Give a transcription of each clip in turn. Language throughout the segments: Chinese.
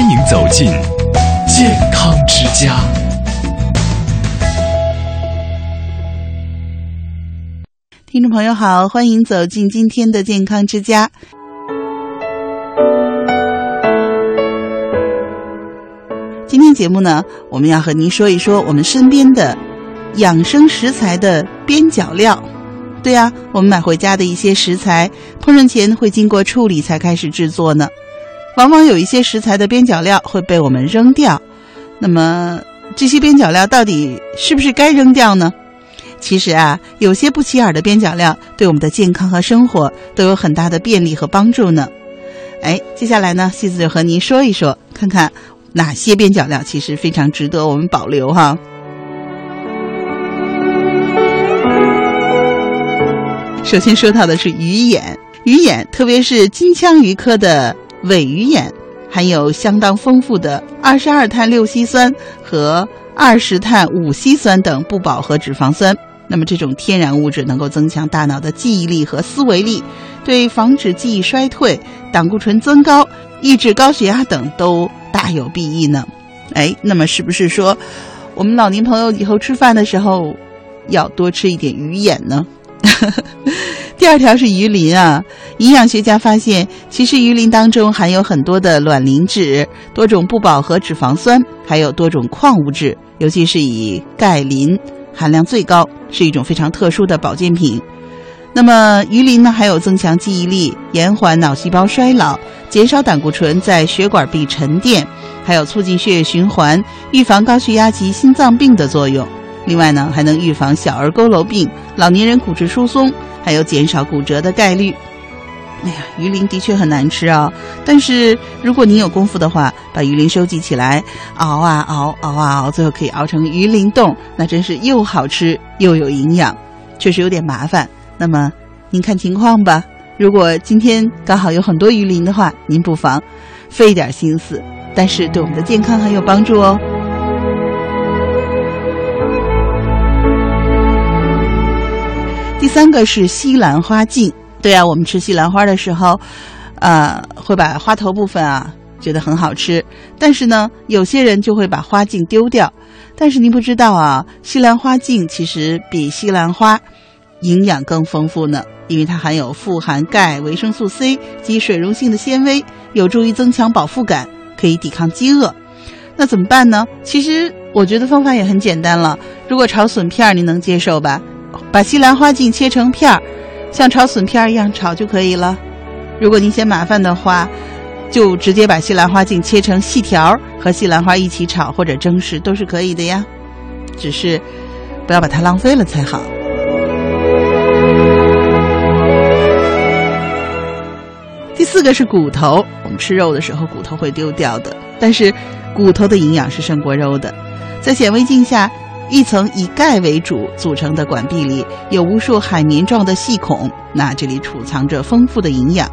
欢迎走进健康之家。听众朋友好，欢迎走进今天的健康之家。今天节目呢，我们要和您说一说我们身边的养生食材的边角料。对呀、我们买回家的一些食材，烹饪前会经过处理才开始制作呢。往往有一些食材的边角料会被我们扔掉，那么这些边角料到底是不是该扔掉呢？其实啊，有些不起眼的边角料对我们的健康和生活都有很大的便利和帮助呢。哎，接下来呢，西子就和您说一说，看看哪些边角料其实非常值得我们保留哈。首先说到的是鱼眼，鱼眼特别是金枪鱼科的尾鱼眼，含有相当丰富的二十二碳六烯酸和二十碳五烯酸等不饱和脂肪酸。那么这种天然物质能够增强大脑的记忆力和思维力，对防止记忆衰退、胆固醇增高、抑制高血压等都大有裨益呢。哎，那么是不是说我们老年朋友以后吃饭的时候要多吃一点鱼眼呢？第二条是鱼鳞啊，营养学家发现，其实鱼鳞当中含有很多的卵磷脂、多种不饱和脂肪酸，还有多种矿物质，尤其是以钙磷含量最高，是一种非常特殊的保健品。那么鱼鳞呢，还有增强记忆力、延缓脑细胞衰老、减少胆固醇在血管壁沉淀，还有促进血液循环、预防高血压及心脏病的作用。另外呢，还能预防小儿佝偻病、老年人骨质疏松，还有减少骨折的概率。哎呀，鱼鳞的确很难吃啊、但是如果您有功夫的话，把鱼鳞收集起来，熬啊熬，熬啊熬，最后可以熬成鱼鳞冻，那真是又好吃又有营养，确实有点麻烦。那么您看情况吧。如果今天刚好有很多鱼鳞的话，您不妨费点心思，但是对我们的健康很有帮助哦。三个是西兰花茎。对啊，我们吃西兰花的时候，呃，会把花头部分啊觉得很好吃，但是呢，有些人就会把花茎丢掉。但是您不知道啊，西兰花茎其实比西兰花营养更丰富呢，因为它含有富含钙、维生素 C 及水溶性的纤维，有助于增强饱腹感，可以抵抗饥饿。那怎么办呢？其实我觉得方法也很简单了。如果炒笋片儿您能接受吧？把西兰花茎切成片儿，像炒笋片一样炒就可以了。如果您嫌麻烦的话，就直接把西兰花茎切成细条，和西兰花一起炒或者蒸食都是可以的呀。只是不要把它浪费了才好。第四个是骨头，我们吃肉的时候骨头会丢掉的，但是骨头的营养是胜过肉的。在显微镜下，一层以钙为主组成的管壁里有无数海绵状的细孔，那这里储藏着丰富的营养。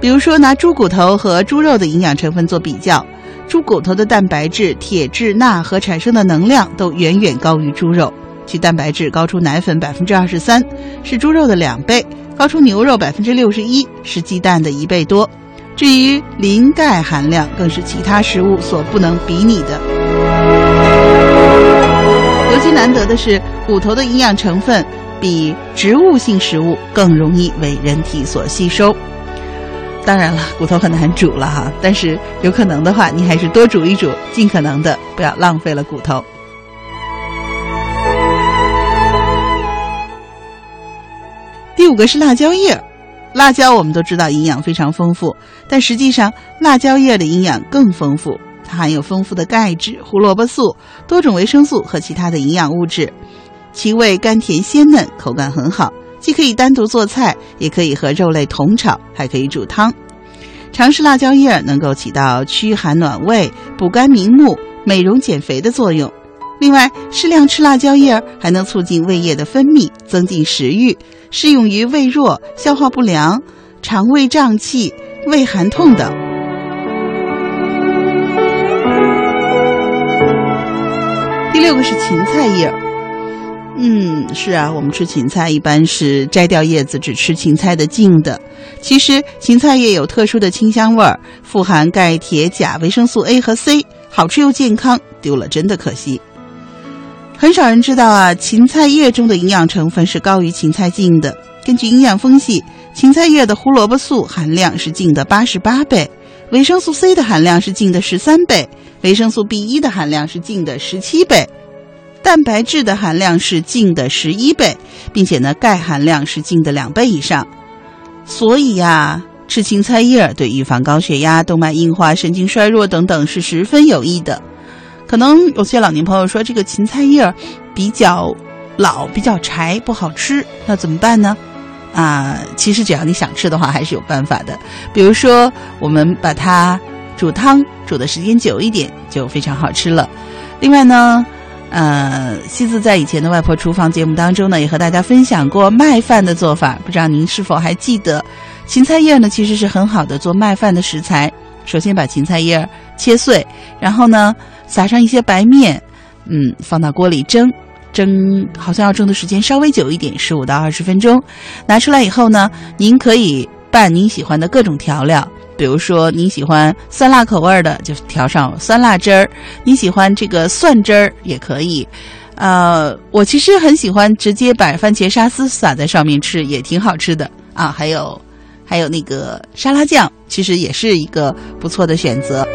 比如说，拿猪骨头和猪肉的营养成分做比较，猪骨头的蛋白质、铁质、钠和产生的能量都远远高于猪肉，其蛋白质高出奶粉百分之二十三，是猪肉的两倍；高出牛肉百分之六十一，是鸡蛋的一倍多。至于磷钙含量，更是其他食物所不能比拟的。最难得的是，骨头的营养成分比植物性食物更容易为人体所吸收。当然了，骨头很难煮了哈，但是有可能的话，你还是多煮一煮，尽可能的不要浪费了骨头。第五个是辣椒叶，辣椒我们都知道营养非常丰富，但实际上辣椒叶的营养更丰富，含有丰富的钙质、胡萝卜素、多种维生素和其他的营养物质，其味甘甜鲜嫩，口感很好。既可以单独做菜，也可以和肉类同炒，还可以煮汤。尝试辣椒叶儿能够起到驱寒暖胃、补肝明目、美容减肥的作用。另外，适量吃辣椒叶儿还能促进胃液的分泌，增进食欲，适用于胃弱、消化不良、肠胃胀气、胃寒痛等。六个是芹菜叶。嗯，是啊，我们吃芹菜一般是摘掉叶子，只吃芹菜的茎的。其实芹菜叶有特殊的清香味儿，富含钙、铁、钾、维生素 A 和 C，好吃又健康，丢了真的可惜。很少人知道啊，芹菜叶中的营养成分是高于芹菜茎的。根据营养分析，芹菜叶的胡萝卜素含量是茎的八十八倍，维生素 C 的含量是茎的十三倍，维生素 B 一的含量是茎的十七倍。蛋白质的含量是净的十一倍，并且呢，钙含量是净的两倍以上。所以呀，吃芹菜叶对预防高血压、动脉硬化、神经衰弱等等是十分有益的。可能有些老年朋友说，这个芹菜叶比较老、比较柴，不好吃，那怎么办呢？啊，其实只要你想吃的话，还是有办法的。比如说，我们把它煮汤，煮的时间久一点，就非常好吃了。另外呢。呃，西子在以前的外婆厨房节目当中呢，也和大家分享过麦饭的做法，不知道您是否还记得？芹菜叶呢，其实是很好的做麦饭的食材。首先把芹菜叶切碎，然后呢撒上一些白面，嗯，放到锅里蒸，蒸好像要蒸的时间稍微久一点，十五到二十分钟。拿出来以后呢，您可以拌您喜欢的各种调料。比如说，你喜欢酸辣口味的，就调上酸辣汁儿；你喜欢这个蒜汁儿也可以。呃，我其实很喜欢直接把番茄沙司撒在上面吃，也挺好吃的啊。还有，还有那个沙拉酱，其实也是一个不错的选择。